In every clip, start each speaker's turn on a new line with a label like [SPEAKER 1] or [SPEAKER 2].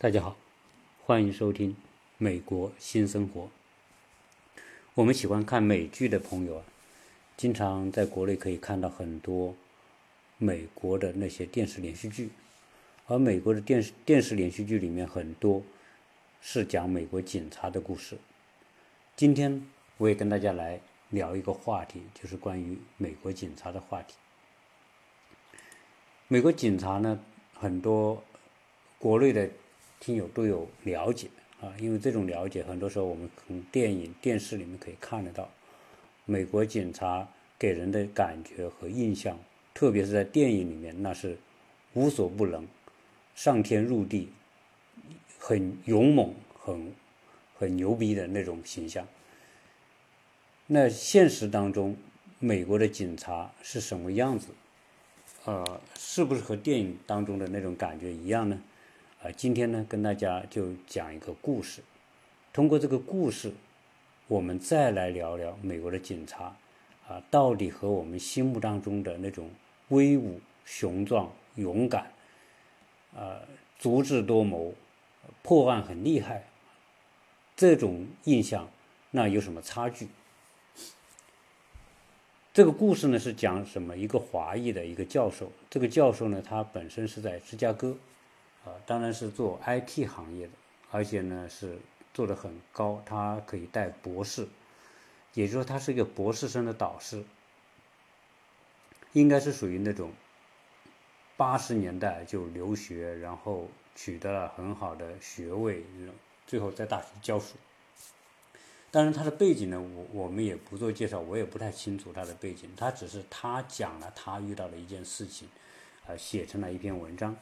[SPEAKER 1] 大家好，欢迎收听《美国新生活》。我们喜欢看美剧的朋友啊，经常在国内可以看到很多美国的那些电视连续剧，而美国的电视电视连续剧里面很多是讲美国警察的故事。今天我也跟大家来聊一个话题，就是关于美国警察的话题。美国警察呢，很多国内的。听友都有了解啊，因为这种了解，很多时候我们从电影、电视里面可以看得到，美国警察给人的感觉和印象，特别是在电影里面，那是无所不能、上天入地、很勇猛、很很牛逼的那种形象。那现实当中，美国的警察是什么样子？呃，是不是和电影当中的那种感觉一样呢？啊，今天呢，跟大家就讲一个故事。通过这个故事，我们再来聊聊美国的警察啊，到底和我们心目当中的那种威武、雄壮、勇敢，啊，足智多谋、破案很厉害这种印象，那有什么差距？这个故事呢，是讲什么？一个华裔的一个教授，这个教授呢，他本身是在芝加哥。当然是做 IT 行业的，而且呢是做的很高，他可以带博士，也就是说他是一个博士生的导师，应该是属于那种八十年代就留学，然后取得了很好的学位，最后在大学教书。当然他的背景呢，我我们也不做介绍，我也不太清楚他的背景，他只是他讲了他遇到的一件事情，啊，写成了一篇文章。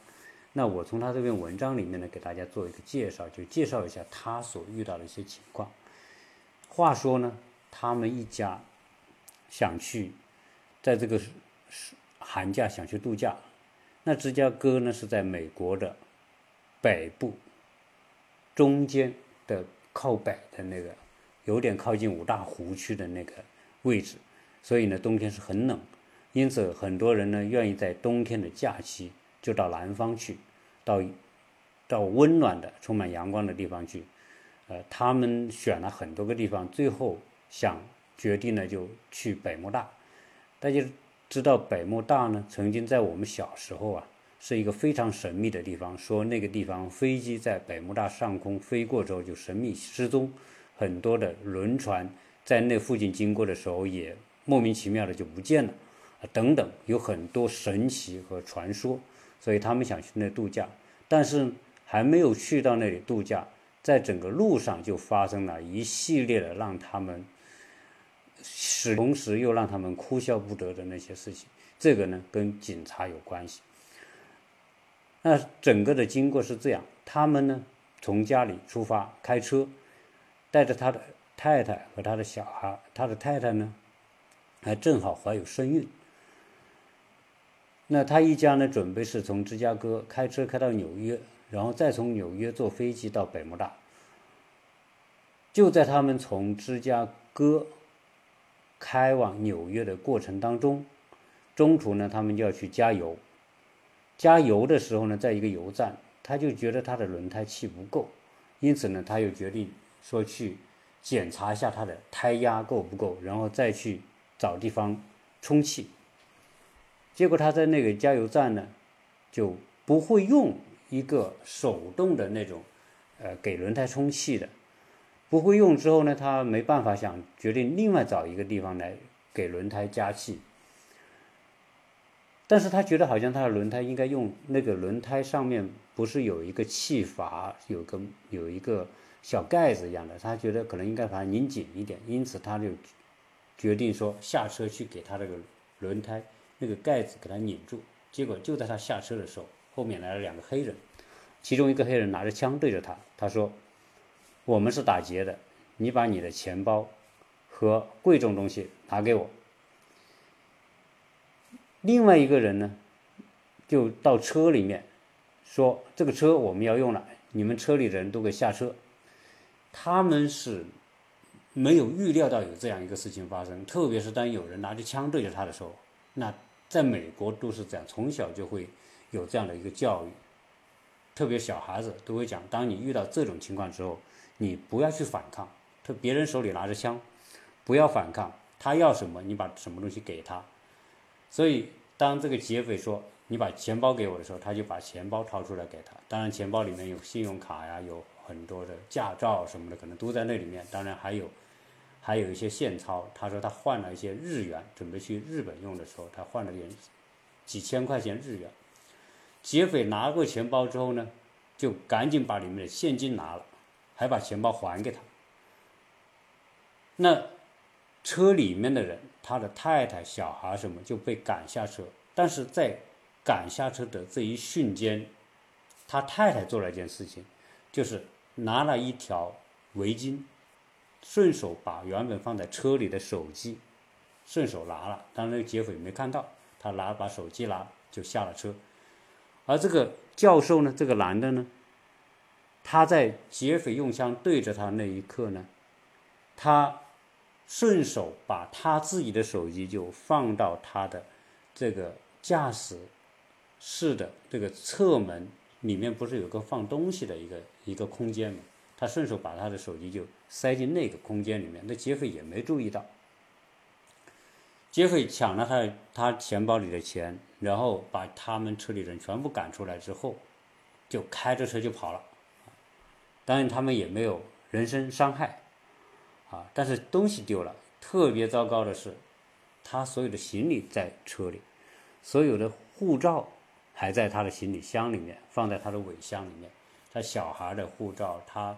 [SPEAKER 1] 那我从他这篇文章里面呢，给大家做一个介绍，就介绍一下他所遇到的一些情况。话说呢，他们一家想去，在这个寒假想去度假。那芝加哥呢是在美国的北部中间的靠北的那个，有点靠近五大湖区的那个位置，所以呢冬天是很冷，因此很多人呢愿意在冬天的假期就到南方去。到到温暖的、充满阳光的地方去，呃，他们选了很多个地方，最后想决定呢就去百慕大。大家知道百慕大呢，曾经在我们小时候啊，是一个非常神秘的地方，说那个地方飞机在百慕大上空飞过之后就神秘失踪，很多的轮船在那附近经过的时候也莫名其妙的就不见了，等等，有很多神奇和传说。所以他们想去那度假，但是还没有去到那里度假，在整个路上就发生了一系列的让他们使同时又让他们哭笑不得的那些事情。这个呢，跟警察有关系。那整个的经过是这样：他们呢从家里出发，开车，带着他的太太和他的小孩。他的太太呢，还正好怀有身孕。那他一家呢，准备是从芝加哥开车开到纽约，然后再从纽约坐飞机到百慕大。就在他们从芝加哥开往纽约的过程当中，中途呢，他们就要去加油。加油的时候呢，在一个油站，他就觉得他的轮胎气不够，因此呢，他又决定说去检查一下他的胎压够不够，然后再去找地方充气。结果他在那个加油站呢，就不会用一个手动的那种，呃，给轮胎充气的，不会用之后呢，他没办法想决定另外找一个地方来给轮胎加气。但是他觉得好像他的轮胎应该用那个轮胎上面不是有一个气阀，有个有一个小盖子一样的，他觉得可能应该把它拧紧一点，因此他就决定说下车去给他这个轮胎。那个盖子给他拧住，结果就在他下车的时候，后面来了两个黑人，其中一个黑人拿着枪对着他，他说：“我们是打劫的，你把你的钱包和贵重东西拿给我。”另外一个人呢，就到车里面说：“这个车我们要用了，你们车里的人都给下车。”他们是没有预料到有这样一个事情发生，特别是当有人拿着枪对着他的时候，那。在美国都是这样，从小就会有这样的一个教育。特别小孩子都会讲，当你遇到这种情况之后，你不要去反抗，他别人手里拿着枪，不要反抗，他要什么你把什么东西给他。所以当这个劫匪说你把钱包给我的时候，他就把钱包掏出来给他。当然钱包里面有信用卡呀，有很多的驾照什么的，可能都在那里面。当然还有还有一些现钞。他说他换了一些日元，准备去日本用的时候，他换了点几千块钱日元。劫匪拿过钱包之后呢，就赶紧把里面的现金拿了，还把钱包还给他。那车里面的人，他的太太、小孩什么就被赶下车。但是在赶下车的这一瞬间，他太太做了一件事情，就是拿了一条围巾，顺手把原本放在车里的手机顺手拿了。当然，那个劫匪没看到，他拿把手机拿就下了车。而这个教授呢，这个男的呢，他在劫匪用枪对着他那一刻呢，他顺手把他自己的手机就放到他的这个驾驶室的这个侧门里面，不是有个放东西的一个一个空间嘛？他顺手把他的手机就塞进那个空间里面，那劫匪也没注意到。劫匪抢了他他钱包里的钱，然后把他们车里人全部赶出来之后，就开着车就跑了。当然他们也没有人身伤害，啊，但是东西丢了。特别糟糕的是，他所有的行李在车里，所有的护照还在他的行李箱里面，放在他的尾箱里面。他小孩的护照，他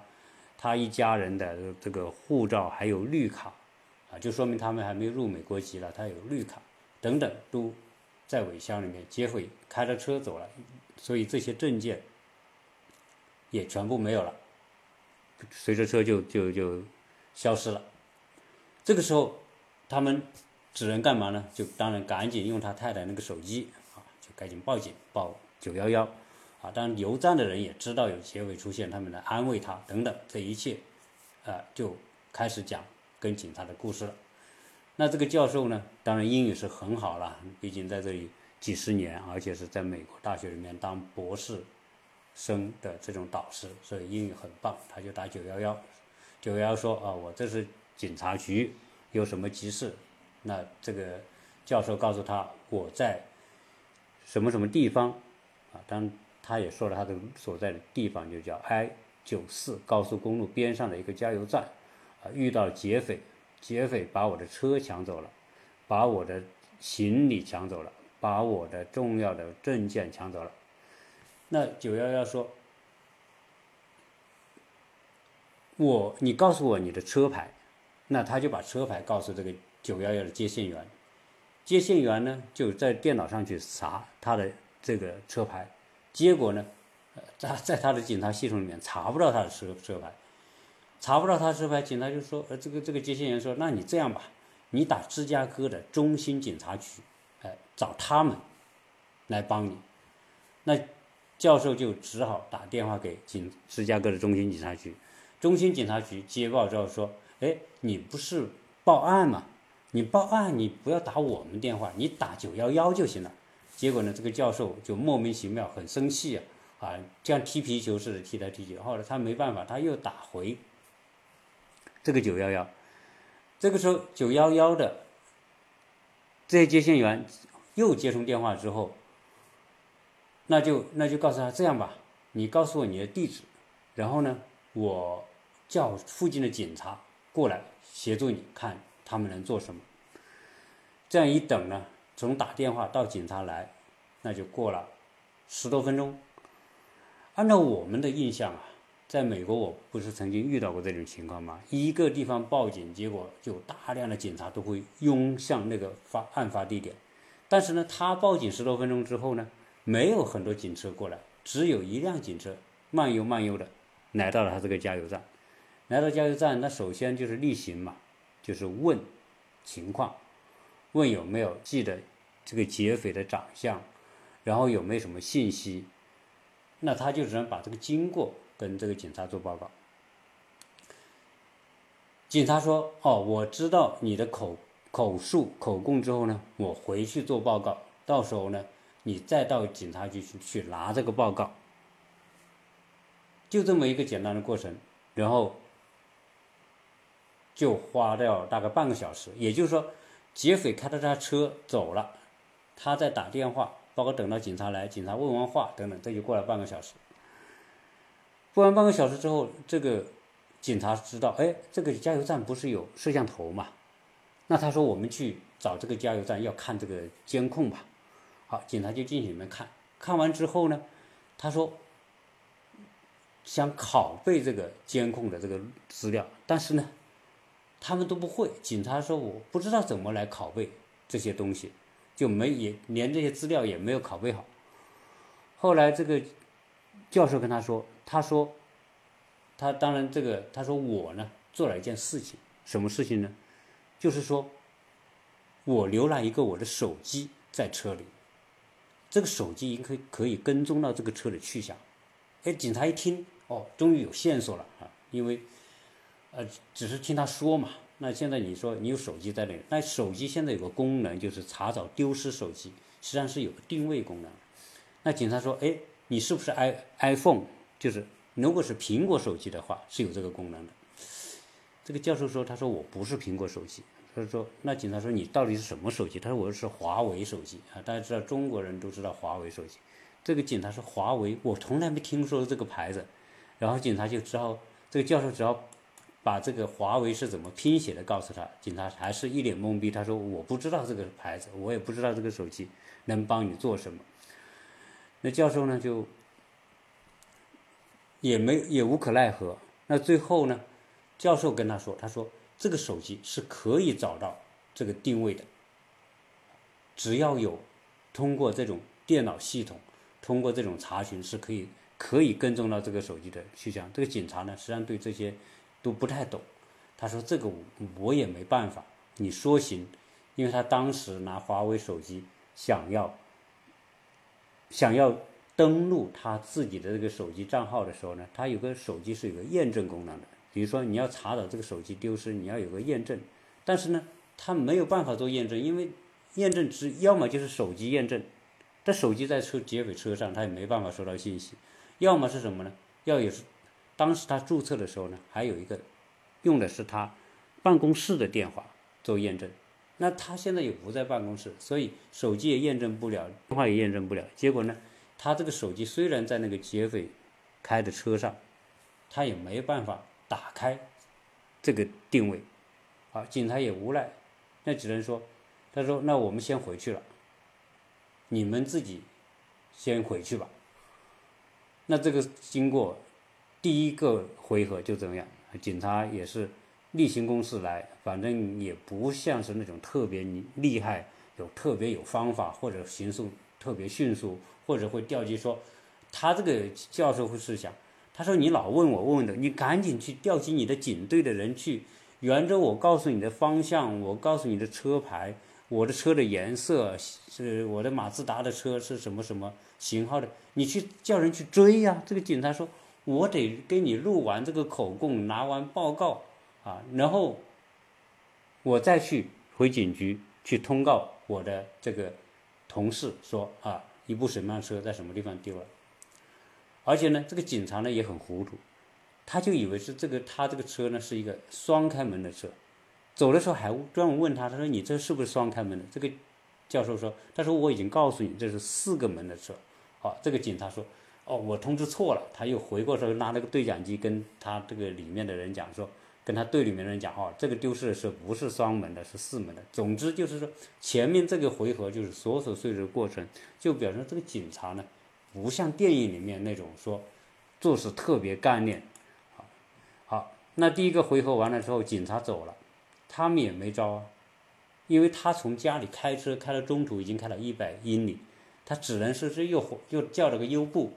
[SPEAKER 1] 他一家人的这个护照还有绿卡。啊，就说明他们还没入美国籍了，他有绿卡等等，都在尾箱里面。劫匪开着车走了，所以这些证件也全部没有了，随着车就就就消失了。这个时候，他们只能干嘛呢？就当然赶紧用他太太那个手机啊，就赶紧报警报九幺幺啊。当然，油站的人也知道有劫匪出现，他们来安慰他等等，这一切啊就开始讲。跟警察的故事了，那这个教授呢，当然英语是很好了，毕竟在这里几十年，而且是在美国大学里面当博士生的这种导师，所以英语很棒。他就打九幺幺，九幺幺说啊，我这是警察局，有什么急事？那这个教授告诉他，我在什么什么地方啊？当他也说了他的所在的地方，就叫 I 九四高速公路边上的一个加油站。啊，遇到劫匪，劫匪把我的车抢走了，把我的行李抢走了，把我的重要的证件抢走了。那九幺幺说：“我，你告诉我你的车牌。”那他就把车牌告诉这个九幺幺的接线员，接线员呢就在电脑上去查他的这个车牌，结果呢，在在他的警察系统里面查不到他的车车牌。查不到他车牌，警察就说：“呃，这个这个接线员说，那你这样吧，你打芝加哥的中心警察局，哎，找他们来帮你。”那教授就只好打电话给警芝加哥的中心警察局。中心警察局接报之后说：“哎，你不是报案吗？你报案，你不要打我们电话，你打九幺幺就行了。”结果呢，这个教授就莫名其妙，很生气啊，啊，像踢皮球似的踢来踢去。后来他没办法，他又打回。这个九幺幺，这个时候九幺幺的这些接线员又接通电话之后，那就那就告诉他这样吧，你告诉我你的地址，然后呢，我叫附近的警察过来协助你看他们能做什么。这样一等呢，从打电话到警察来，那就过了十多分钟。按照我们的印象啊。在美国，我不是曾经遇到过这种情况吗？一个地方报警，结果就大量的警察都会涌向那个发案发地点。但是呢，他报警十多分钟之后呢，没有很多警车过来，只有一辆警车慢悠慢悠的来到了他这个加油站。来到加油站，那首先就是例行嘛，就是问情况，问有没有记得这个劫匪的长相，然后有没有什么信息。那他就只能把这个经过。跟这个警察做报告，警察说：“哦，我知道你的口口述口供之后呢，我回去做报告，到时候呢，你再到警察局去去拿这个报告。”就这么一个简单的过程，然后就花掉大概半个小时。也就是说，劫匪开着他车走了，他在打电话，包括等到警察来，警察问完话等等，这就过了半个小时。过完半个小时之后，这个警察知道，哎，这个加油站不是有摄像头嘛？那他说我们去找这个加油站要看这个监控吧。好，警察就进去里面看，看完之后呢，他说想拷贝这个监控的这个资料，但是呢，他们都不会。警察说我不知道怎么来拷贝这些东西，就没也连这些资料也没有拷贝好。后来这个教授跟他说，他说他当然这个他说我呢做了一件事情，什么事情呢？就是说我留了一个我的手机在车里。这个手机应该可以跟踪到这个车的去向，哎，警察一听，哦，终于有线索了啊！因为，呃，只是听他说嘛。那现在你说你有手机在那里，那手机现在有个功能就是查找丢失手机，实际上是有个定位功能。那警察说，哎，你是不是 i iPhone？就是如果是苹果手机的话，是有这个功能的。这个教授说，他说我不是苹果手机。他说：“那警察说你到底是什么手机？”他说：“我是华为手机啊，大家知道中国人都知道华为手机。”这个警察说：“华为，我从来没听说过这个牌子。”然后警察就只好，这个教授只好把这个华为是怎么拼写的告诉他。警察还是一脸懵逼，他说：“我不知道这个牌子，我也不知道这个手机能帮你做什么。”那教授呢就也没也无可奈何。那最后呢，教授跟他说：“他说。”这个手机是可以找到这个定位的，只要有通过这种电脑系统，通过这种查询是可以可以跟踪到这个手机的去向。这个警察呢，实际上对这些都不太懂。他说：“这个我也没办法，你说行。”因为他当时拿华为手机想要想要登录他自己的这个手机账号的时候呢，他有个手机是有个验证功能的。比如说你要查找这个手机丢失，你要有个验证，但是呢，他没有办法做验证，因为验证只要么就是手机验证，这手机在车劫匪车上，他也没办法收到信息；要么是什么呢？要有是当时他注册的时候呢，还有一个用的是他办公室的电话做验证，那他现在也不在办公室，所以手机也验证不了，电话也验证不了。结果呢，他这个手机虽然在那个劫匪开的车上，他也没办法。打开这个定位，啊，警察也无奈，那只能说，他说：“那我们先回去了，你们自己先回去吧。”那这个经过第一个回合就怎么样？警察也是例行公事来，反正也不像是那种特别厉害、有特别有方法或者行速特别迅速，或者会调集说，他这个教授会是想。他说：“你老问我问问的，你赶紧去调集你的警队的人去，沿着我告诉你的方向，我告诉你的车牌，我的车的颜色是我的马自达的车是什么什么型号的，你去叫人去追呀。”这个警察说：“我得给你录完这个口供，拿完报告啊，然后我再去回警局去通告我的这个同事说啊，一部什么样车在什么地方丢了。”而且呢，这个警察呢也很糊涂，他就以为是这个他这个车呢是一个双开门的车，走的时候还专门问他，他说你这是不是双开门的？这个教授说，他说我已经告诉你这是四个门的车。好，这个警察说，哦，我通知错了。他又回过头拿那个对讲机跟他这个里面的人讲说，跟他队里面的人讲，哦，这个丢失的是不是双门的，是四门的。总之就是说，前面这个回合就是琐琐碎碎的过程，就表示这个警察呢。不像电影里面那种说做事特别干练，好，好，那第一个回合完了之后，警察走了，他们也没招啊，因为他从家里开车开到中途已经开了一百英里，他只能是是又又叫了个优步，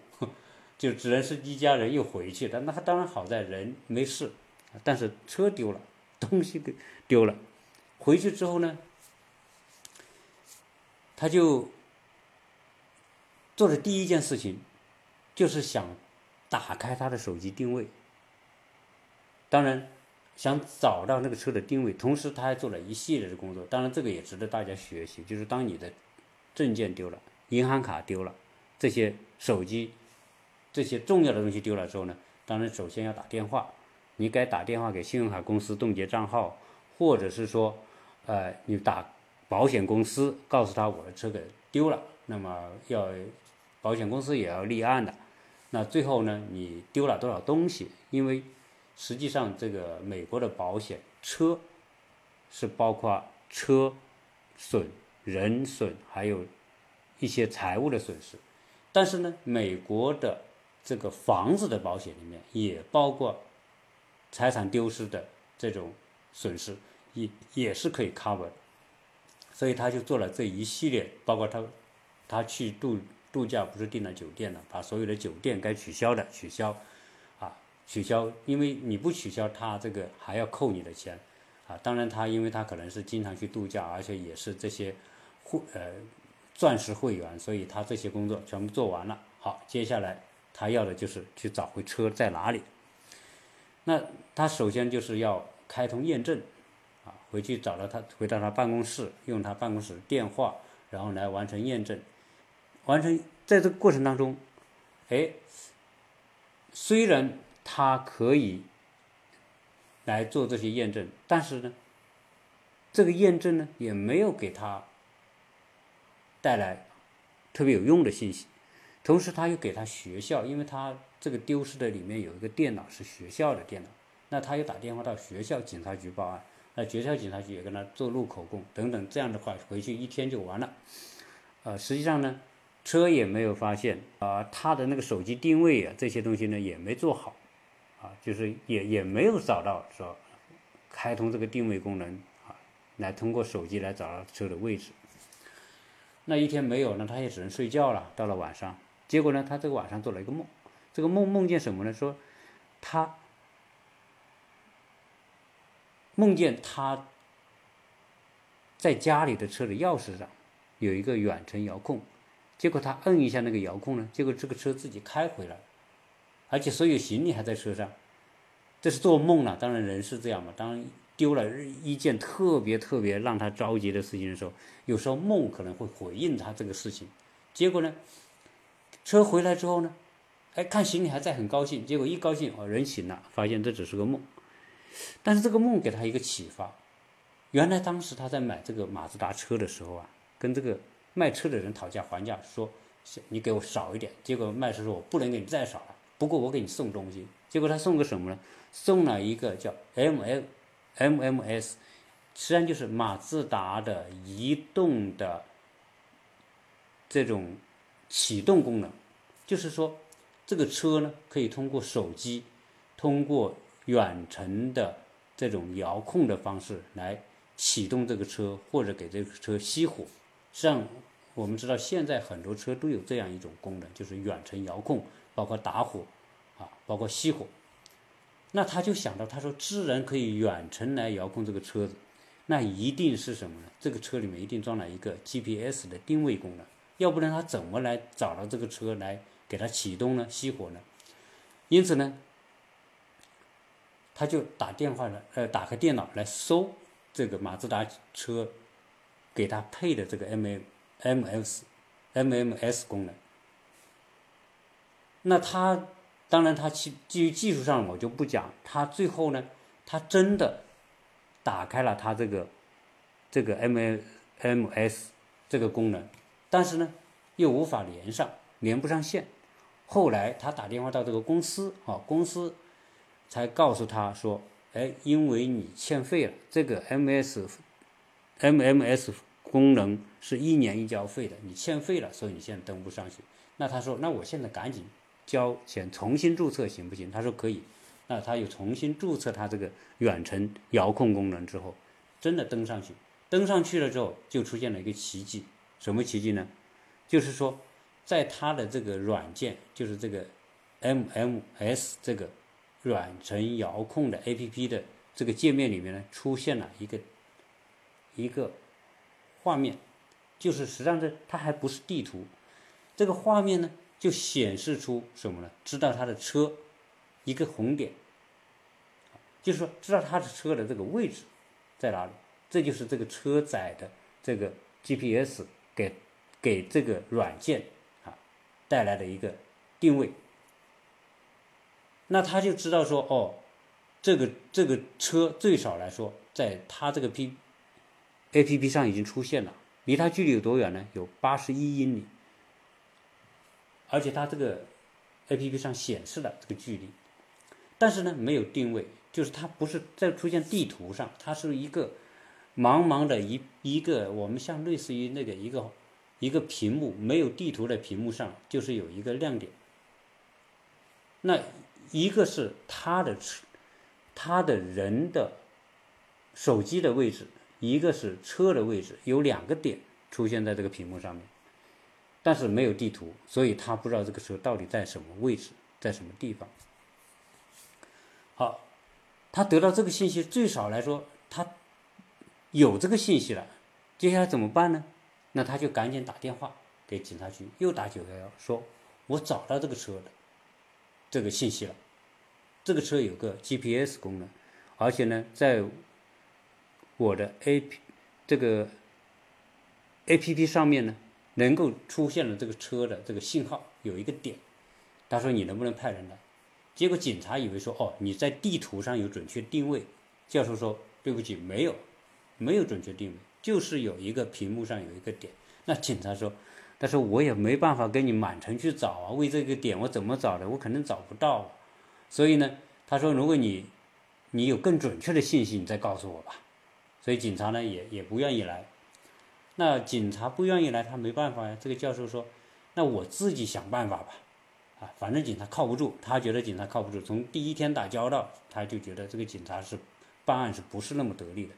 [SPEAKER 1] 就只能是一家人又回去。但那当然好在人没事，但是车丢了，东西给丢了，回去之后呢，他就。做的第一件事情，就是想打开他的手机定位。当然，想找到那个车的定位，同时他还做了一系列的工作。当然，这个也值得大家学习。就是当你的证件丢了、银行卡丢了、这些手机、这些重要的东西丢了之后呢，当然首先要打电话，你该打电话给信用卡公司冻结账号，或者是说，呃，你打保险公司告诉他我的车给丢了，那么要保险公司也要立案的。那最后呢，你丢了多少东西？因为实际上这个美国的保险车是包括车损、人损，还有一些财务的损失。但是呢，美国的这个房子的保险里面也包括财产丢失的这种损失，也也是可以 cover。所以他就做了这一系列，包括他他去度度假不是订了酒店了，把所有的酒店该取消的取消，啊取消，因为你不取消，他这个还要扣你的钱，啊，当然他因为他可能是经常去度假，而且也是这些会呃。钻石会员，所以他这些工作全部做完了。好，接下来他要的就是去找回车在哪里。那他首先就是要开通验证，啊，回去找到他，回到他办公室，用他办公室电话，然后来完成验证。完成在这个过程当中，哎，虽然他可以来做这些验证，但是呢，这个验证呢也没有给他。带来特别有用的信息，同时他又给他学校，因为他这个丢失的里面有一个电脑是学校的电脑，那他又打电话到学校警察局报案，那学校警察局也跟他做录口供等等，这样的话回去一天就完了。呃，实际上呢，车也没有发现啊，他的那个手机定位啊这些东西呢也没做好，啊，就是也也没有找到说开通这个定位功能啊，来通过手机来找到车的位置。那一天没有呢，他也只能睡觉了。到了晚上，结果呢，他这个晚上做了一个梦，这个梦梦见什么呢？说他梦见他在家里的车的钥匙上有一个远程遥控，结果他摁一下那个遥控呢，结果这个车自己开回来，而且所有行李还在车上。这是做梦了，当然人是这样嘛，当。丢了一件特别特别让他着急的事情的时候，有时候梦可能会回应他这个事情。结果呢，车回来之后呢，哎，看行李还在，很高兴。结果一高兴，哦，人醒了，发现这只是个梦。但是这个梦给他一个启发，原来当时他在买这个马自达车的时候啊，跟这个卖车的人讨价还价，说你给我少一点。结果卖车说我不能给你再少了，不过我给你送东西。结果他送个什么呢？送了一个叫 M L。MMS 实际上就是马自达的移动的这种启动功能，就是说这个车呢可以通过手机、通过远程的这种遥控的方式来启动这个车，或者给这个车熄火。实际上我们知道现在很多车都有这样一种功能，就是远程遥控，包括打火啊，包括熄火。那他就想到，他说，智能可以远程来遥控这个车子，那一定是什么呢？这个车里面一定装了一个 GPS 的定位功能，要不然他怎么来找到这个车来给它启动呢？熄火呢？因此呢，他就打电话了，呃，打开电脑来搜这个马自达车给他配的这个 M M M S M M S 功能。那他。当然，他基基于技术上，我就不讲。他最后呢，他真的打开了他这个这个 M M S 这个功能，但是呢，又无法连上，连不上线。后来他打电话到这个公司，啊，公司才告诉他说：“哎，因为你欠费了，这个 M S M M S 功能是一年一交费的，你欠费了，所以你现在登不上去。”那他说：“那我现在赶紧。”交钱重新注册行不行？他说可以。那他又重新注册他这个远程遥控功能之后，真的登上去。登上去了之后，就出现了一个奇迹。什么奇迹呢？就是说，在他的这个软件，就是这个 MMS 这个远程遥控的 APP 的这个界面里面呢，出现了一个一个画面，就是实际上这它还不是地图，这个画面呢。就显示出什么呢？知道他的车一个红点，就是说知道他的车的这个位置在哪里。这就是这个车载的这个 GPS 给给这个软件啊带来的一个定位。那他就知道说，哦，这个这个车最少来说，在他这个 P A P P 上已经出现了，离他距离有多远呢？有八十一英里，而且他这个 A P P 上显示了这个距离，但是呢，没有定位，就是它不是在出现地图上，它是一个茫茫的一一个我们像类似于那个一个一个屏幕，没有地图的屏幕上，就是有一个亮点。那一个是他的车，他的人的手机的位置，一个是车的位置，有两个点出现在这个屏幕上面，但是没有地图，所以他不知道这个车到底在什么位置，在什么地方。好，他得到这个信息，最少来说，他有这个信息了，接下来怎么办呢？那他就赶紧打电话给警察局，又打九幺幺，说我找到这个车了。这个信息了，这个车有个 GPS 功能，而且呢，在我的 A P 这个 A P P 上面呢，能够出现了这个车的这个信号，有一个点。他说你能不能派人来？结果警察以为说哦你在地图上有准确定位，教授说对不起没有，没有准确定位，就是有一个屏幕上有一个点。那警察说。但是我也没办法跟你满城去找啊，为这个点我怎么找的？我可能找不到。所以呢，他说如果你你有更准确的信息，你再告诉我吧。所以警察呢也也不愿意来。那警察不愿意来，他没办法呀。这个教授说：“那我自己想办法吧。”啊，反正警察靠不住，他觉得警察靠不住。从第一天打交道，他就觉得这个警察是办案是不是那么得力的。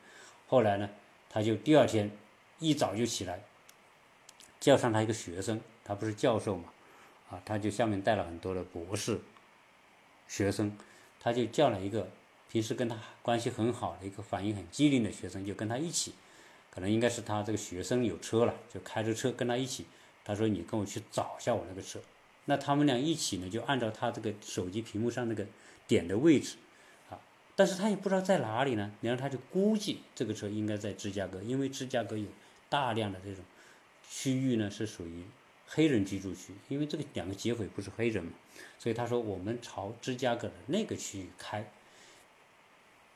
[SPEAKER 1] 后来呢，他就第二天一早就起来。叫上他一个学生，他不是教授嘛，啊，他就下面带了很多的博士学生，他就叫了一个平时跟他关系很好的一个反应很机灵的学生，就跟他一起，可能应该是他这个学生有车了，就开着车跟他一起。他说：“你跟我去找一下我那个车。”那他们俩一起呢，就按照他这个手机屏幕上那个点的位置，但是他也不知道在哪里呢。然后他就估计这个车应该在芝加哥，因为芝加哥有大量的这种。区域呢是属于黑人居住区，因为这个两个劫匪不是黑人嘛，所以他说我们朝芝加哥的那个区域开，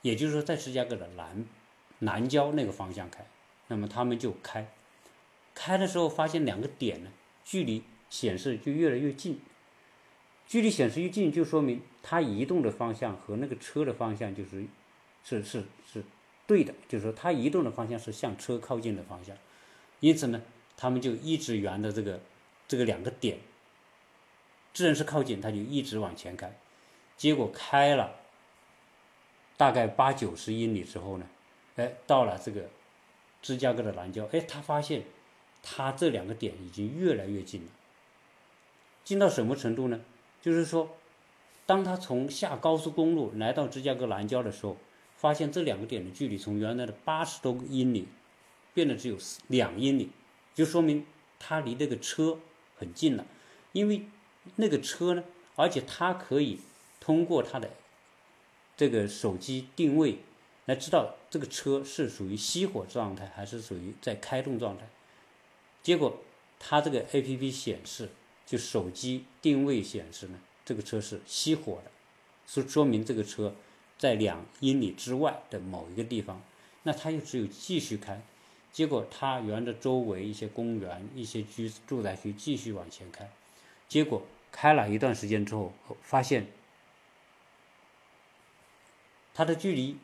[SPEAKER 1] 也就是说在芝加哥的南南郊那个方向开，那么他们就开，开的时候发现两个点呢，距离显示就越来越近，距离显示越近就说明它移动的方向和那个车的方向就是是是是对的，就是说它移动的方向是向车靠近的方向，因此呢。他们就一直沿着这个这个两个点，自然是靠近，他就一直往前开，结果开了大概八九十英里之后呢，哎，到了这个芝加哥的南郊，哎，他发现他这两个点已经越来越近了，近到什么程度呢？就是说，当他从下高速公路来到芝加哥南郊的时候，发现这两个点的距离从原来的八十多英里变得只有两英里。就说明他离那个车很近了，因为那个车呢，而且他可以通过他的这个手机定位来知道这个车是属于熄火状态还是属于在开动状态。结果他这个 A P P 显示，就手机定位显示呢，这个车是熄火的，是说明这个车在两英里之外的某一个地方，那他又只有继续开。结果他沿着周围一些公园、一些居住宅区继续往前开，结果开了一段时间之后，发现他的距离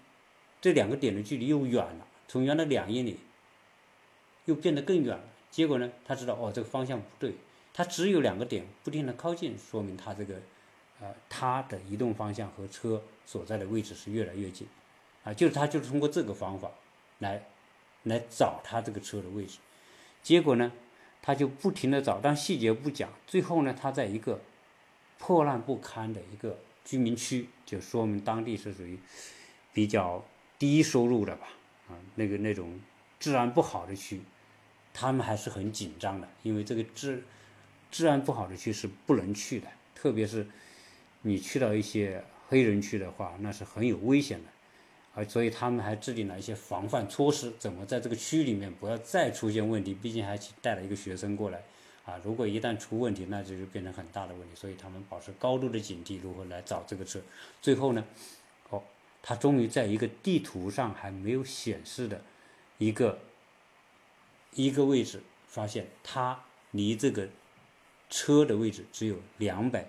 [SPEAKER 1] 这两个点的距离又远了，从原来两英里又变得更远了。结果呢，他知道哦，这个方向不对，它只有两个点不停的靠近，说明它这个呃它的移动方向和车所在的位置是越来越近，啊，就是他就是通过这个方法来。来找他这个车的位置，结果呢，他就不停的找，但细节不讲。最后呢，他在一个破烂不堪的一个居民区，就说明当地是属于比较低收入的吧，啊，那个那种治安不好的区，他们还是很紧张的，因为这个治治安不好的区是不能去的，特别是你去到一些黑人区的话，那是很有危险的。啊，所以他们还制定了一些防范措施，怎么在这个区域里面不要再出现问题？毕竟还带了一个学生过来，啊，如果一旦出问题，那就是变成很大的问题。所以他们保持高度的警惕，如何来找这个车？最后呢，哦，他终于在一个地图上还没有显示的一个一个位置，发现他离这个车的位置只有两百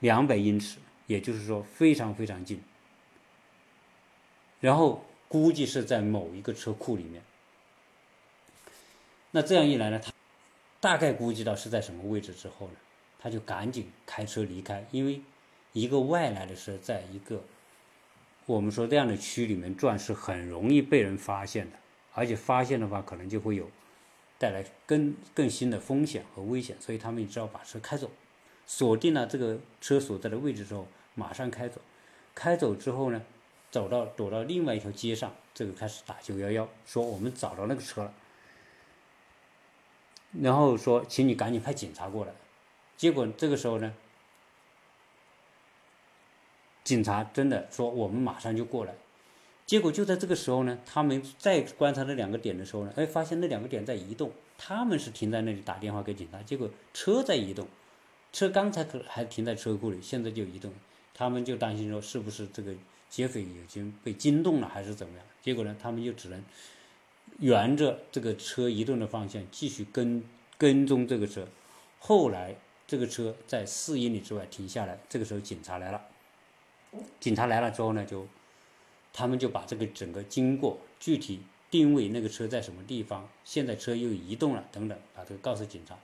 [SPEAKER 1] 两百英尺，也就是说非常非常近。然后估计是在某一个车库里面。那这样一来呢，他。大概估计到是在什么位置之后呢，他就赶紧开车离开，因为一个外来的车在一个我们说这样的区里面转是很容易被人发现的，而且发现的话可能就会有带来更更新的风险和危险，所以他们只好把车开走，锁定了这个车所在的位置之后，马上开走。开走之后呢，走到躲到另外一条街上，这个开始打九幺幺，说我们找到那个车了。然后说，请你赶紧派警察过来。结果这个时候呢，警察真的说我们马上就过来。结果就在这个时候呢，他们再观察那两个点的时候呢，哎，发现那两个点在移动。他们是停在那里打电话给警察，结果车在移动，车刚才可还停在车库里，现在就移动。他们就担心说，是不是这个劫匪已经被惊动了，还是怎么样？结果呢，他们就只能。沿着这个车移动的方向继续跟跟踪这个车，后来这个车在四英里之外停下来，这个时候警察来了。警察来了之后呢，就他们就把这个整个经过具体定位那个车在什么地方，现在车又移动了等等，把这个告诉警察。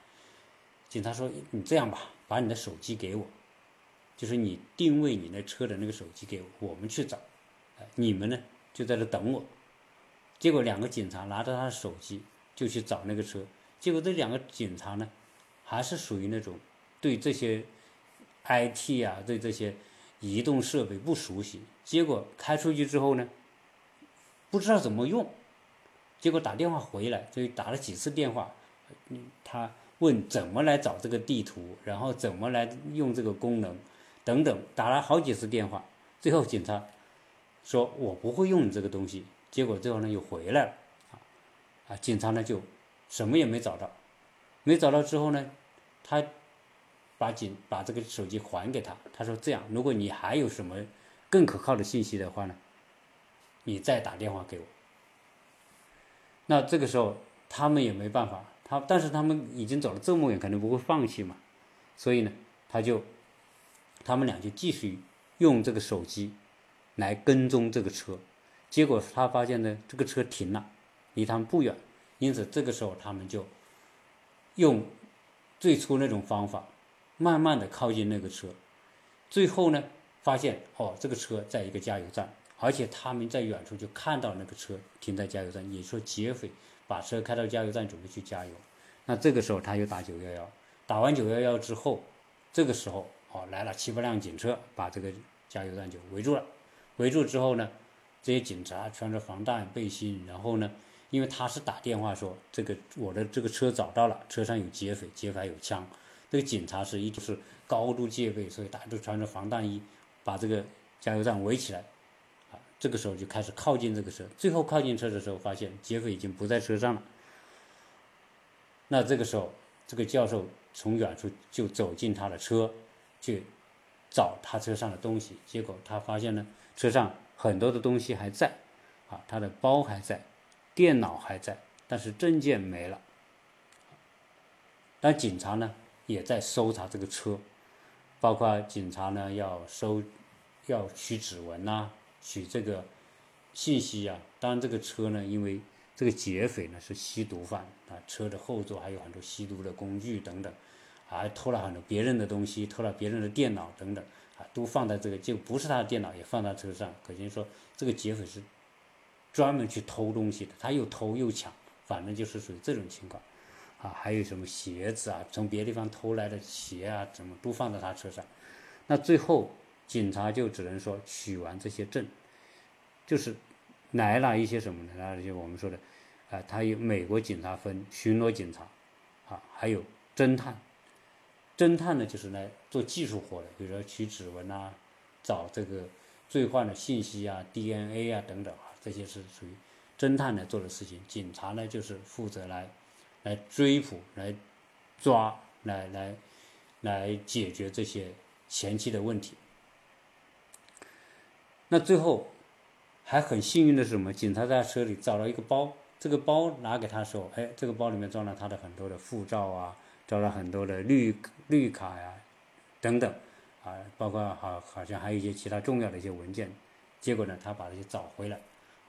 [SPEAKER 1] 警察说：“你这样吧，把你的手机给我，就是你定位你那车的那个手机给我，我们去找。你们呢就在这等我。”结果两个警察拿着他的手机就去找那个车，结果这两个警察呢，还是属于那种对这些 IT 啊，对这些移动设备不熟悉。结果开出去之后呢，不知道怎么用，结果打电话回来，就打了几次电话，他问怎么来找这个地图，然后怎么来用这个功能，等等，打了好几次电话，最后警察说我不会用你这个东西。结果最后呢又回来了，啊，啊，警察呢就什么也没找到，没找到之后呢，他把警把这个手机还给他，他说这样，如果你还有什么更可靠的信息的话呢，你再打电话给我。那这个时候他们也没办法，他但是他们已经走了这么远，肯定不会放弃嘛，所以呢，他就他们俩就继续用这个手机来跟踪这个车。结果他发现呢，这个车停了，离他们不远，因此这个时候他们就用最初那种方法，慢慢的靠近那个车，最后呢，发现哦，这个车在一个加油站，而且他们在远处就看到那个车停在加油站，也说劫匪把车开到加油站准备去加油，那这个时候他又打九幺幺，打完九幺幺之后，这个时候哦来了七八辆警车，把这个加油站就围住了，围住之后呢。这些警察穿着防弹背心，然后呢，因为他是打电话说这个我的这个车找到了，车上有劫匪，劫匪有枪，这个警察是一直是高度戒备，所以大家都穿着防弹衣，把这个加油站围起来，啊，这个时候就开始靠近这个车，最后靠近车的时候，发现劫匪已经不在车上了。那这个时候，这个教授从远处就走进他的车，去找他车上的东西，结果他发现呢，车上。很多的东西还在，啊，他的包还在，电脑还在，但是证件没了。但警察呢也在搜查这个车，包括警察呢要收，要取指纹呐，取这个信息呀。当然，这个车呢，因为这个劫匪呢是吸毒犯啊，车的后座还有很多吸毒的工具等等，还偷了很多别人的东西，偷了别人的电脑等等。啊，都放在这个，就不是他的电脑，也放在车上。可见说，这个劫匪是专门去偷东西的，他又偷又抢，反正就是属于这种情况。啊，还有什么鞋子啊，从别的地方偷来的鞋啊，怎么都放在他车上。那最后警察就只能说取完这些证，就是来了一些什么呢？来了一些我们说的，啊，他有美国警察分巡逻警察，啊，还有侦探。侦探呢，就是来做技术活的，比如说取指纹啊，找这个罪犯的信息啊、DNA 啊等等啊，这些是属于侦探来做的事情。警察呢，就是负责来来追捕、来抓来来来解决这些前期的问题。那最后还很幸运的是什么？警察在车里找到一个包，这个包拿给他的时候，哎，这个包里面装了他的很多的护照啊，装了很多的绿绿卡呀，等等，啊，包括好好像还有一些其他重要的一些文件。结果呢，他把这些找回来，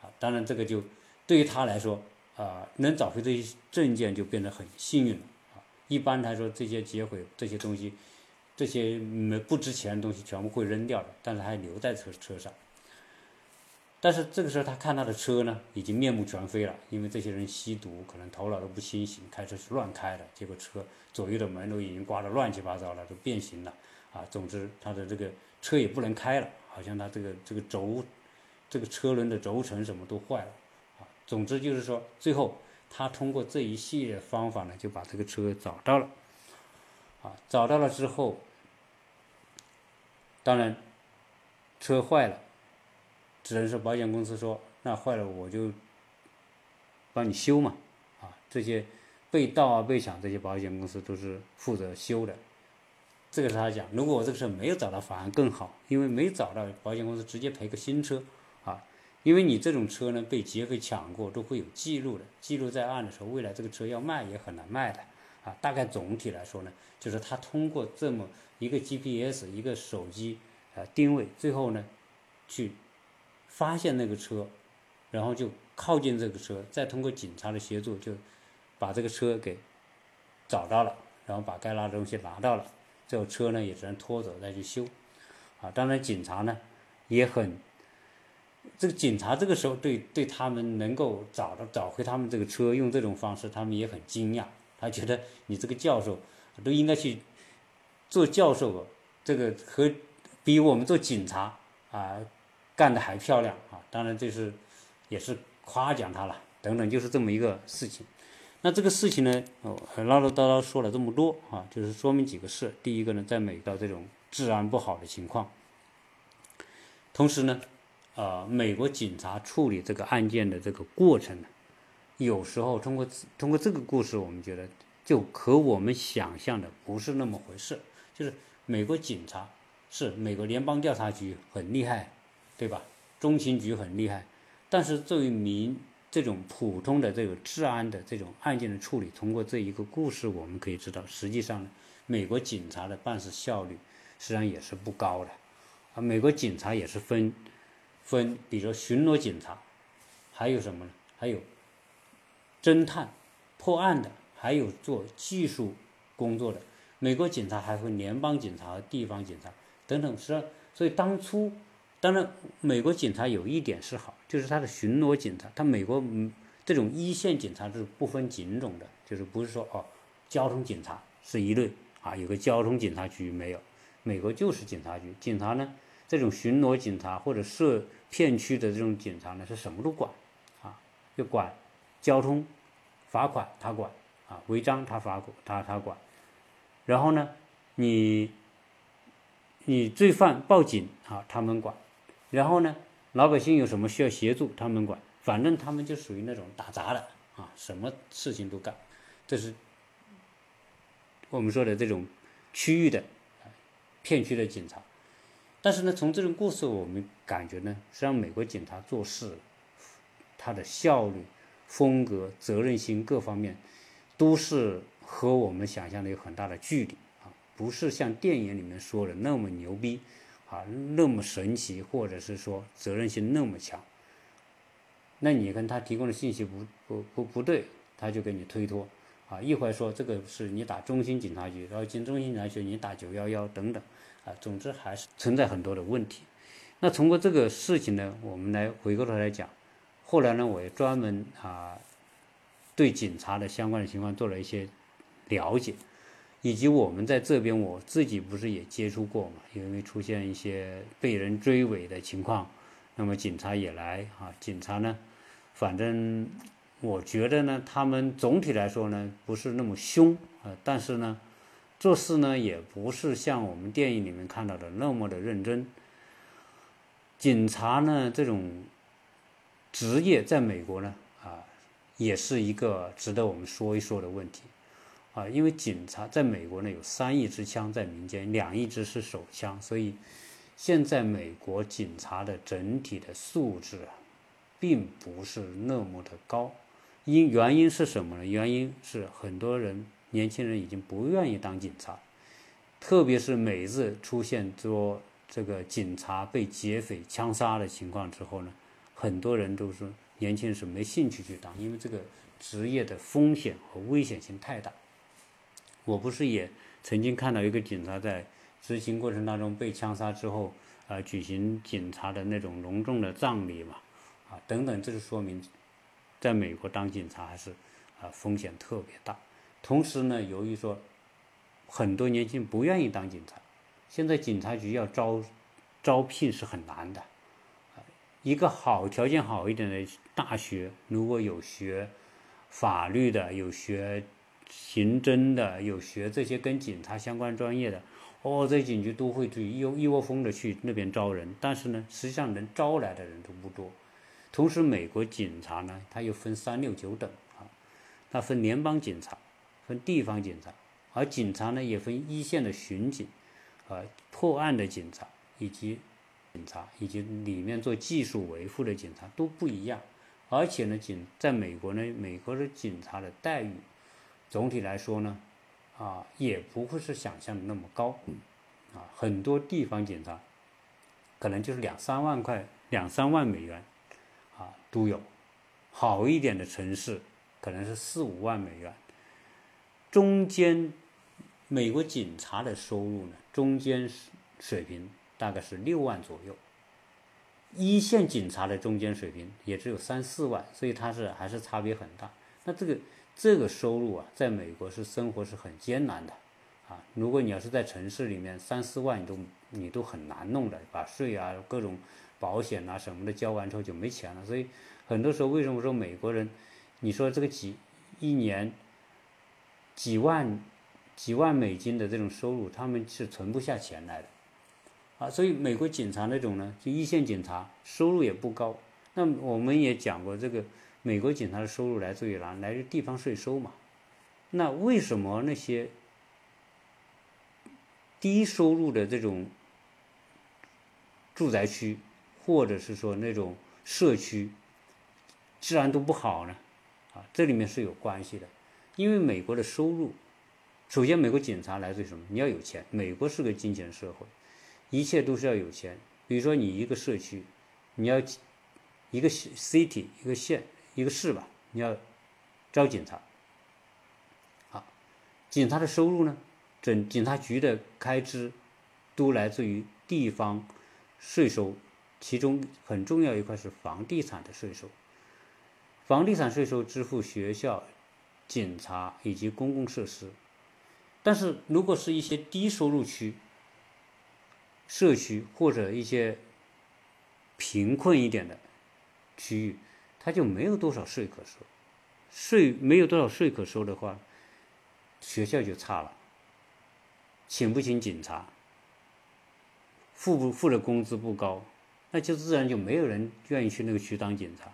[SPEAKER 1] 啊，当然这个就对于他来说，啊，能找回这些证件就变得很幸运了，啊，一般来说这些劫匪这些东西，这些没不值钱的东西全部会扔掉的，但是还留在车车上。但是这个时候他看他的车呢，已经面目全非了，因为这些人吸毒，可能头脑都不清醒，开车是乱开的，结果车左右的门都已经刮得乱七八糟了，都变形了，啊，总之他的这个车也不能开了。好像他这个这个轴，这个车轮的轴承什么都坏了，总之就是说，最后他通过这一系列方法呢，就把这个车找到了，啊，找到了之后，当然车坏了，只能是保险公司说，那坏了我就帮你修嘛，啊，这些被盗啊被抢这些保险公司都是负责修的。这个是他讲，如果我这个车没有找到，反而更好，因为没找到，保险公司直接赔个新车，因为你这种车呢被劫匪抢过都会有记录的，记录在案的时候，未来这个车要卖也很难卖的，啊，大概总体来说呢，就是他通过这么一个 GPS 一个手机啊定位，最后呢去发现那个车，然后就靠近这个车，再通过警察的协助就把这个车给找到了，然后把该拿的东西拿到了。这车呢也只能拖走再去修，啊，当然警察呢也很，这个警察这个时候对对他们能够找到找回他们这个车用这种方式，他们也很惊讶，他觉得你这个教授都应该去做教授，这个和比我们做警察啊干的还漂亮啊，当然这是也是夸奖他了，等等就是这么一个事情。那这个事情呢，哦，唠唠叨叨说了这么多啊，就是说明几个事。第一个呢，在美国这种治安不好的情况，同时呢，呃，美国警察处理这个案件的这个过程呢，有时候通过通过这个故事，我们觉得就和我们想象的不是那么回事。就是美国警察是美国联邦调查局很厉害，对吧？中情局很厉害，但是作为民这种普通的这个治安的这种案件的处理，通过这一个故事，我们可以知道，实际上美国警察的办事效率实际上也是不高的。啊，美国警察也是分分，比如说巡逻警察，还有什么呢？还有侦探、破案的，还有做技术工作的。美国警察还分联邦警察和地方警察等等，是所以当初。当然，美国警察有一点是好，就是他的巡逻警察，他美国嗯这种一线警察是不分警种的，就是不是说哦，交通警察是一类啊，有个交通警察局没有，美国就是警察局，警察呢这种巡逻警察或者设片区的这种警察呢是什么都管，啊，就管交通罚款他管啊，违章他罚他他管，然后呢你你罪犯报警啊他们管。然后呢，老百姓有什么需要协助，他们管，反正他们就属于那种打杂的啊，什么事情都干，这是我们说的这种区域的片区的警察。但是呢，从这种故事我们感觉呢，实际上美国警察做事，他的效率、风格、责任心各方面，都是和我们想象的有很大的距离啊，不是像电影里面说的那么牛逼。啊，那么神奇，或者是说责任心那么强，那你跟他提供的信息不不不不对，他就给你推脱，啊，一会儿说这个是你打中心警察局，然后进中心警察局你打九幺幺等等，啊，总之还是存在很多的问题。那通过这个事情呢，我们来回过头来讲，后来呢，我也专门啊，对警察的相关的情况做了一些了解。以及我们在这边，我自己不是也接触过嘛？因为出现一些被人追尾的情况，那么警察也来啊。警察呢，反正我觉得呢，他们总体来说呢，不是那么凶啊，但是呢，做事呢，也不是像我们电影里面看到的那么的认真。警察呢，这种职业在美国呢，啊，也是一个值得我们说一说的问题。啊，因为警察在美国呢有三亿支枪在民间，两亿支是手枪，所以现在美国警察的整体的素质啊，并不是那么的高。因原因是什么呢？原因是很多人年轻人已经不愿意当警察，特别是每次出现说这个警察被劫匪枪杀的情况之后呢，很多人都是年轻人是没兴趣去当，因为这个职业的风险和危险性太大。我不是也曾经看到一个警察在执行过程当中被枪杀之后，啊，举行警察的那种隆重的葬礼嘛，啊，等等，这就说明。在美国当警察还是啊风险特别大，同时呢，由于说很多年轻人不愿意当警察，现在警察局要招招聘是很难的，一个好条件好一点的大学，如果有学法律的，有学刑侦的，有学这些跟警察相关专业的，哦，这警局都会去一一窝蜂的去那边招人，但是呢，实际上能招来的人都不多。同时，美国警察呢，它又分三六九等啊，它分联邦警察，分地方警察，而警察呢也分一线的巡警，啊，破案的警察，以及警察，以及里面做技术维护的警察都不一样。而且呢，警在美国呢，美国的警察的待遇，总体来说呢，啊，也不会是想象的那么高，啊，很多地方警察，可能就是两三万块，两三万美元。啊，都有，好一点的城市可能是四五万美元。中间，美国警察的收入呢，中间水平大概是六万左右。一线警察的中间水平也只有三四万，所以它是还是差别很大。那这个这个收入啊，在美国是生活是很艰难的啊。如果你要是在城市里面，三四万你都你都很难弄的，把税啊各种。保险啊什么的交完之后就没钱了，所以很多时候为什么说美国人，你说这个几一年几万几万美金的这种收入，他们是存不下钱来的，啊，所以美国警察那种呢，就一线警察收入也不高。那我们也讲过，这个美国警察的收入来自于哪？来自地方税收嘛。那为什么那些低收入的这种住宅区？或者是说那种社区治安都不好呢，啊，这里面是有关系的。因为美国的收入，首先美国警察来自于什么？你要有钱。美国是个金钱社会，一切都是要有钱。比如说你一个社区，你要一个 city 一个县一个市吧，你要招警察，啊，警察的收入呢，整警察局的开支都来自于地方税收。其中很重要一块是房地产的税收，房地产税收支付学校、警察以及公共设施。但是如果是一些低收入区、社区或者一些贫困一点的区域，它就没有多少税可收。税没有多少税可收的话，学校就差了，请不请警察，付不付的工资不高。那就自然就没有人愿意去那个区当警察，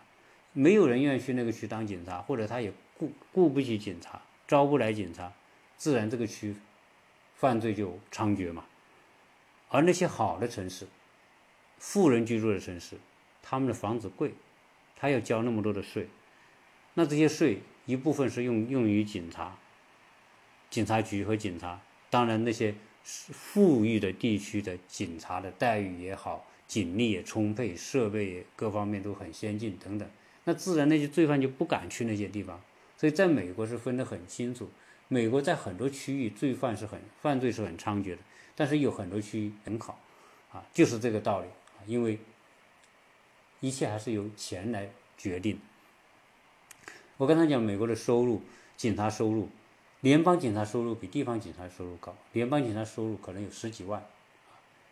[SPEAKER 1] 没有人愿意去那个区当警察，或者他也雇雇不起警察，招不来警察，自然这个区犯罪就猖獗嘛。而那些好的城市，富人居住的城市，他们的房子贵，他要交那么多的税，那这些税一部分是用用于警察、警察局和警察，当然那些富裕的地区的警察的待遇也好。警力也充沛，设备各方面都很先进等等，那自然那些罪犯就不敢去那些地方。所以在美国是分得很清楚，美国在很多区域罪犯是很犯罪是很猖獗的，但是有很多区域很好，啊，就是这个道理啊，因为一切还是由钱来决定。我刚才讲美国的收入，警察收入，联邦警察收入比地方警察收入高，联邦警察收入可能有十几万，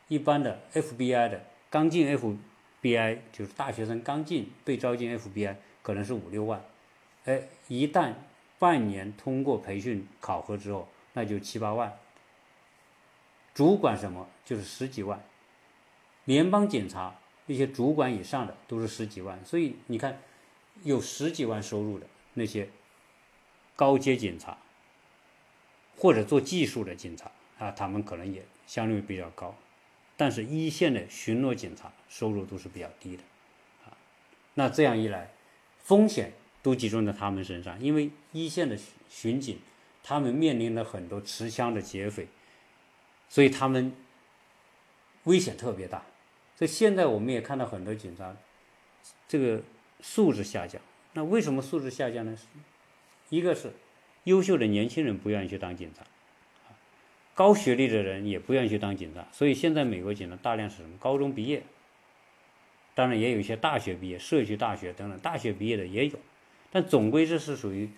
[SPEAKER 1] 一般的 FBI 的。刚进 FBI 就是大学生刚进被招进 FBI 可能是五六万，哎，一旦半年通过培训考核之后，那就七八万。主管什么？就是十几万，联邦警察一些主管以上的都是十几万，所以你看，有十几万收入的那些高阶警察，或者做技术的警察啊，他们可能也相对比较高，但是一线的巡逻警察收入都是比较低的，啊，那这样一来，风险都集中在他们身上，因为一线的巡警，他们面临了很多持枪的劫匪，所以他们危险特别大。所以现在我们也看到很多警察，这个素质下降。那为什么素质下降呢？一个是优秀的年轻人不愿意去当警察，高学历的人也不愿意去当警察。所以现在美国警察大量是什么？高中毕业，当然也有一些大学毕业、社区大学等等大学毕业的也有，但总归这是属于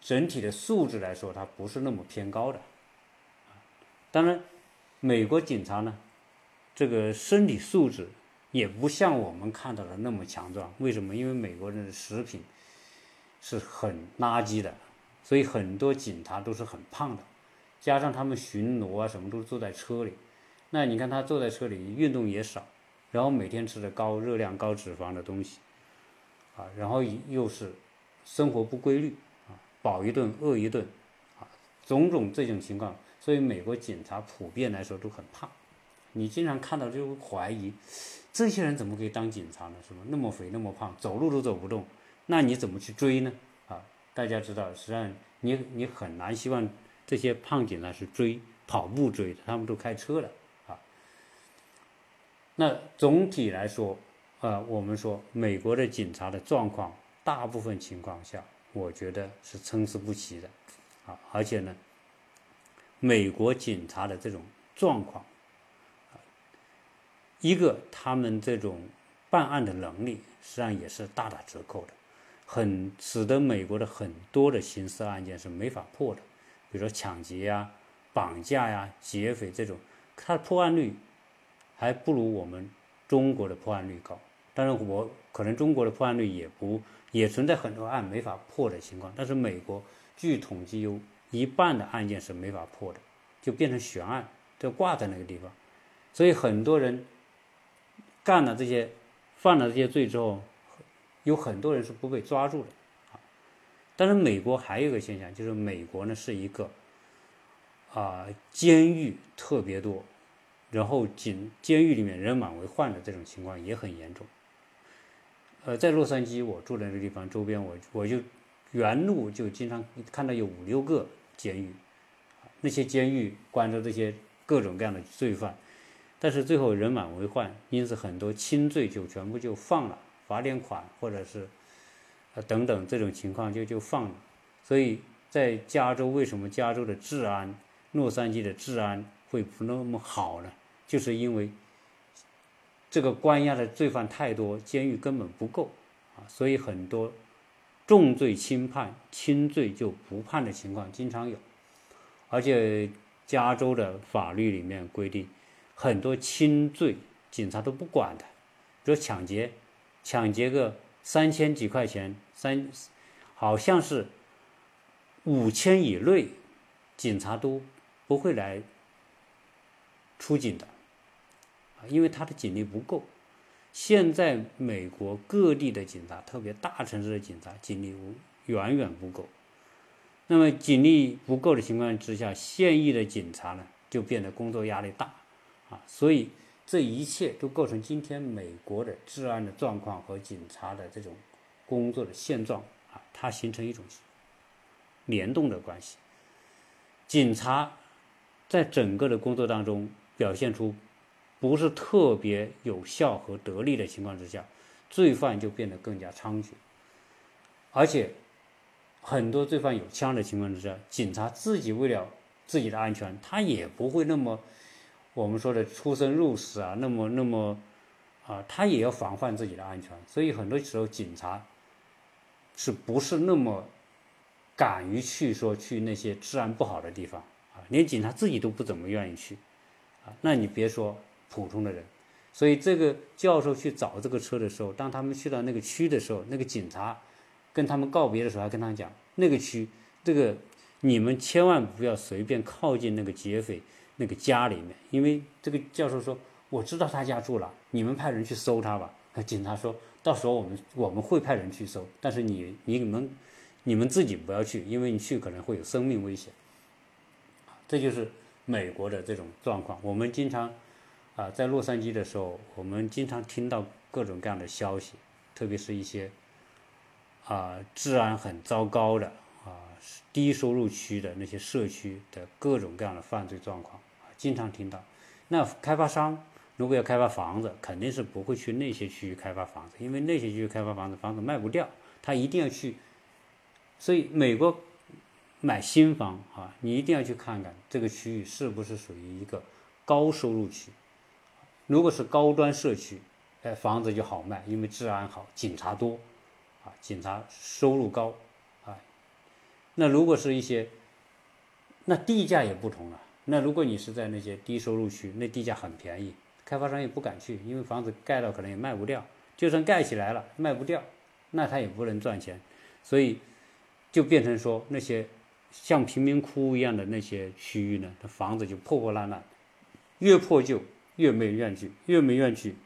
[SPEAKER 1] 整体的素质来说，它不是那么偏高的。当然，美国警察呢？这个身体素质也不像我们看到的那么强壮。为什么？因为美国人的食品是很垃圾的，所以很多警察都是很胖的。加上他们巡逻啊，什么都是坐在车里。那你看他坐在车里，运动也少，然后每天吃的高热量、高脂肪的东西，啊，然后又是生活不规律啊，饱一顿饿一顿，啊，种种这种情况，所以美国警察普遍来说都很胖。你经常看到就会怀疑，这些人怎么可以当警察呢？是吧？那么肥那么胖，走路都走不动，那你怎么去追呢？啊，大家知道，实际上你你很难希望这些胖警察是追跑步追的，他们都开车的啊。那总体来说，啊，我们说美国的警察的状况，大部分情况下，我觉得是参差不齐的，啊，而且呢，美国警察的这种状况。一个，他们这种办案的能力实际上也是大打折扣的，很使得美国的很多的刑事案件是没法破的，比如说抢劫呀、绑架呀、劫匪这种，它的破案率还不如我们中国的破案率高。当然，我可能中国的破案率也不也存在很多案没法破的情况，但是美国据统计有一半的案件是没法破的，就变成悬案，就挂在那个地方，所以很多人。干了这些，犯了这些罪之后，有很多人是不被抓住的。但是美国还有一个现象，就是美国呢是一个啊监狱特别多，然后监监狱里面人满为患的这种情况也很严重。呃，在洛杉矶我住的那个地方周边，我我就原路就经常看到有五六个监狱，那些监狱关着这些各种各样的罪犯。但是最后人满为患，因此很多轻罪就全部就放了，罚点款或者是，呃等等这种情况就就放了。所以在加州，为什么加州的治安，洛杉矶的治安会不那么好呢？就是因为这个关押的罪犯太多，监狱根本不够啊，所以很多重罪轻判，轻罪就不判的情况经常有。而且加州的法律里面规定。很多轻罪警察都不管的，比如抢劫，抢劫个三千几块钱，三好像是五千以内，警察都不会来出警的，啊，因为他的警力不够。现在美国各地的警察，特别大城市的警察，警力远远不够。那么警力不够的情况之下，现役的警察呢，就变得工作压力大。啊，所以这一切都构成今天美国的治安的状况和警察的这种工作的现状啊，它形成一种联动的关系。警察在整个的工作当中表现出不是特别有效和得力的情况之下，罪犯就变得更加猖獗，而且很多罪犯有枪的情况之下，警察自己为了自己的安全，他也不会那么。我们说的出生入死啊，那么那么啊，他也要防范自己的安全，所以很多时候警察是不是那么敢于去说去那些治安不好的地方啊？连警察自己都不怎么愿意去啊，那你别说普通的人。所以这个教授去找这个车的时候，当他们去到那个区的时候，那个警察跟他们告别的时候，还跟他讲，那个区这个你们千万不要随便靠近那个劫匪。那个家里面，因为这个教授说，我知道他家住了，你们派人去搜他吧。警察说，到时候我们我们会派人去搜，但是你你们你们自己不要去，因为你去可能会有生命危险。这就是美国的这种状况。我们经常啊，在洛杉矶的时候，我们经常听到各种各样的消息，特别是一些啊治安很糟糕的啊低收入区的那些社区的各种各样的犯罪状况，经常听到。那开发商如果要开发房子，肯定是不会去那些区域开发房子，因为那些区域开发房子，房子卖不掉，他一定要去。所以美国买新房啊，你一定要去看看这个区域是不是属于一个高收入区。如果是高端社区，哎，房子就好卖，因为治安好，警察多，啊，警察收入高，啊。那如果是一些，那地价也不同了。那如果你是在那些低收入区，那地价很便宜，开发商也不敢去，因为房子盖了可能也卖不掉，就算盖起来了卖不掉，那他也不能赚钱，所以。就变成说那些像贫民窟一样的那些区域呢，它房子就破破烂烂，越破旧越没怨气，越没怨气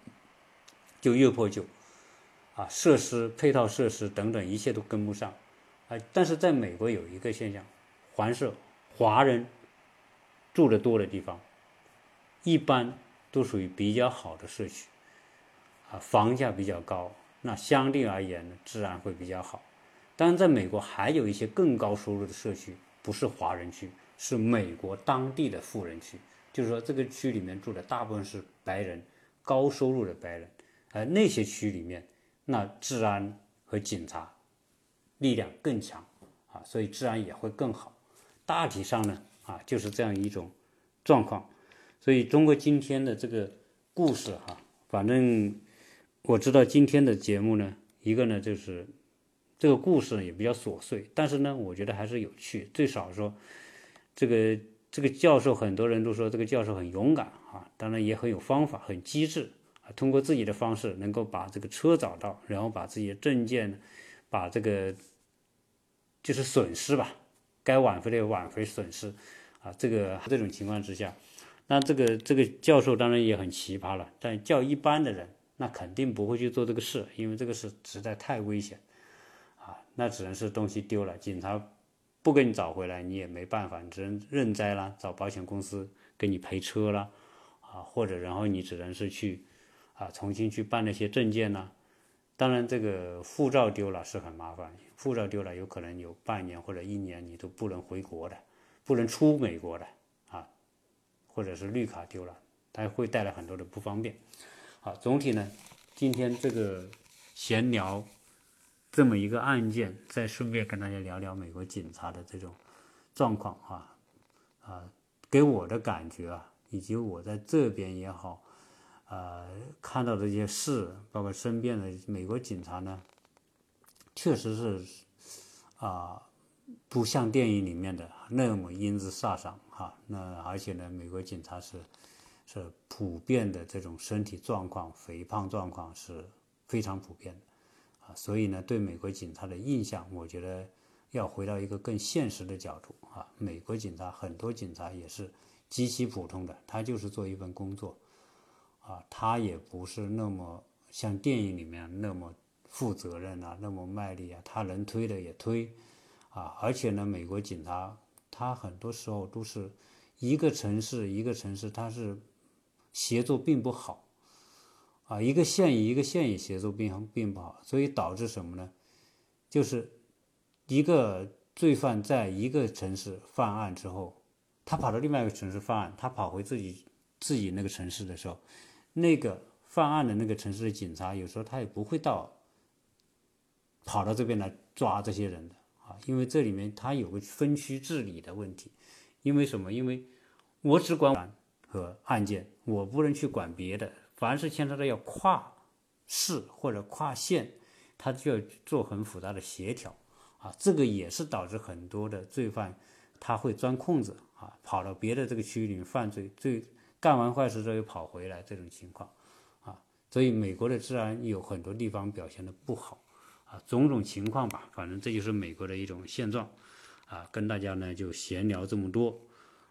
[SPEAKER 1] 就越破旧，啊，设施配套设施等等一切都跟不上，啊，但是在美国有一个现象，环是华人住的多的地方，一般都属于比较好的社区，啊，房价比较高，那相对而言呢，治安会比较好。当然，在美国还有一些更高收入的社区，不是华人区，是美国当地的富人区。就是说，这个区里面住的大部分是白人，高收入的白人。而那些区里面，那治安和警察力量更强啊，所以治安也会更好。大体上呢，啊，就是这样一种状况。所以，中国今天的这个故事哈，反正我知道今天的节目呢，一个呢就是。这个故事也比较琐碎，但是呢，我觉得还是有趣。最少说，这个这个教授，很多人都说这个教授很勇敢啊，当然也很有方法，很机智啊。通过自己的方式，能够把这个车找到，然后把自己的证件，把这个就是损失吧，该挽回的挽回损失啊。这个这种情况之下，那这个这个教授当然也很奇葩了。但叫一般的人，那肯定不会去做这个事，因为这个事实在太危险。啊那只能是东西丢了，警察不给你找回来，你也没办法，你只能认栽了，找保险公司给你赔车了，啊，或者然后你只能是去啊重新去办那些证件呢。当然，这个护照丢了是很麻烦，护照丢了有可能有半年或者一年你都不能回国的，不能出美国的，或者是绿卡丢了，它会带来很多的不方便。好，总体呢，今天这个闲聊。这么一个案件，再顺便跟大家聊聊美国警察的这种状况啊啊，给我的感觉啊，以及我在这边也好，呃，看到这些事，包括身边的美国警察呢，确实是啊，不像电影里面的那么英姿飒爽哈。那而且呢，美国警察是是普遍的这种身体状况、肥胖状况是非常普遍的。啊，所以呢，对美国警察的印象，我觉得要回到一个更现实的角度啊。美国警察很多警察也是极其普通的，他就是做一份工作，啊，他也不是那么像电影里面那么负责任啊，那么卖力啊。他能推的也推，啊，而且呢，美国警察他很多时候都是一个城市一个城市，他是协作并不好。啊，一个县与一个县也协作并并不好，所以导致什么呢？就是一个罪犯在一个城市犯案之后，他跑到另外一个城市犯案，他跑回自己自己那个城市的时候，那个犯案的那个城市的警察有时候他也不会到跑到这边来抓这些人的啊，因为这里面它有个分区治理的问题。因为什么？因为我只管和案件，我不能去管别的。凡是牵扯到要跨市或者跨县，他就要做很复杂的协调啊，这个也是导致很多的罪犯他会钻空子啊，跑到别的这个区域里面犯罪，罪干完坏事之后又跑回来这种情况啊，所以美国的治安有很多地方表现的不好啊，种种情况吧，反正这就是美国的一种现状啊，跟大家呢就闲聊这么多。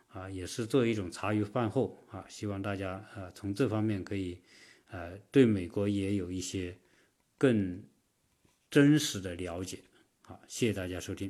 [SPEAKER 1] 啊，也是作为一种茶余饭后啊，希望大家呃从这方面可以呃对美国也有一些更真实的了解。好，谢谢大家收听。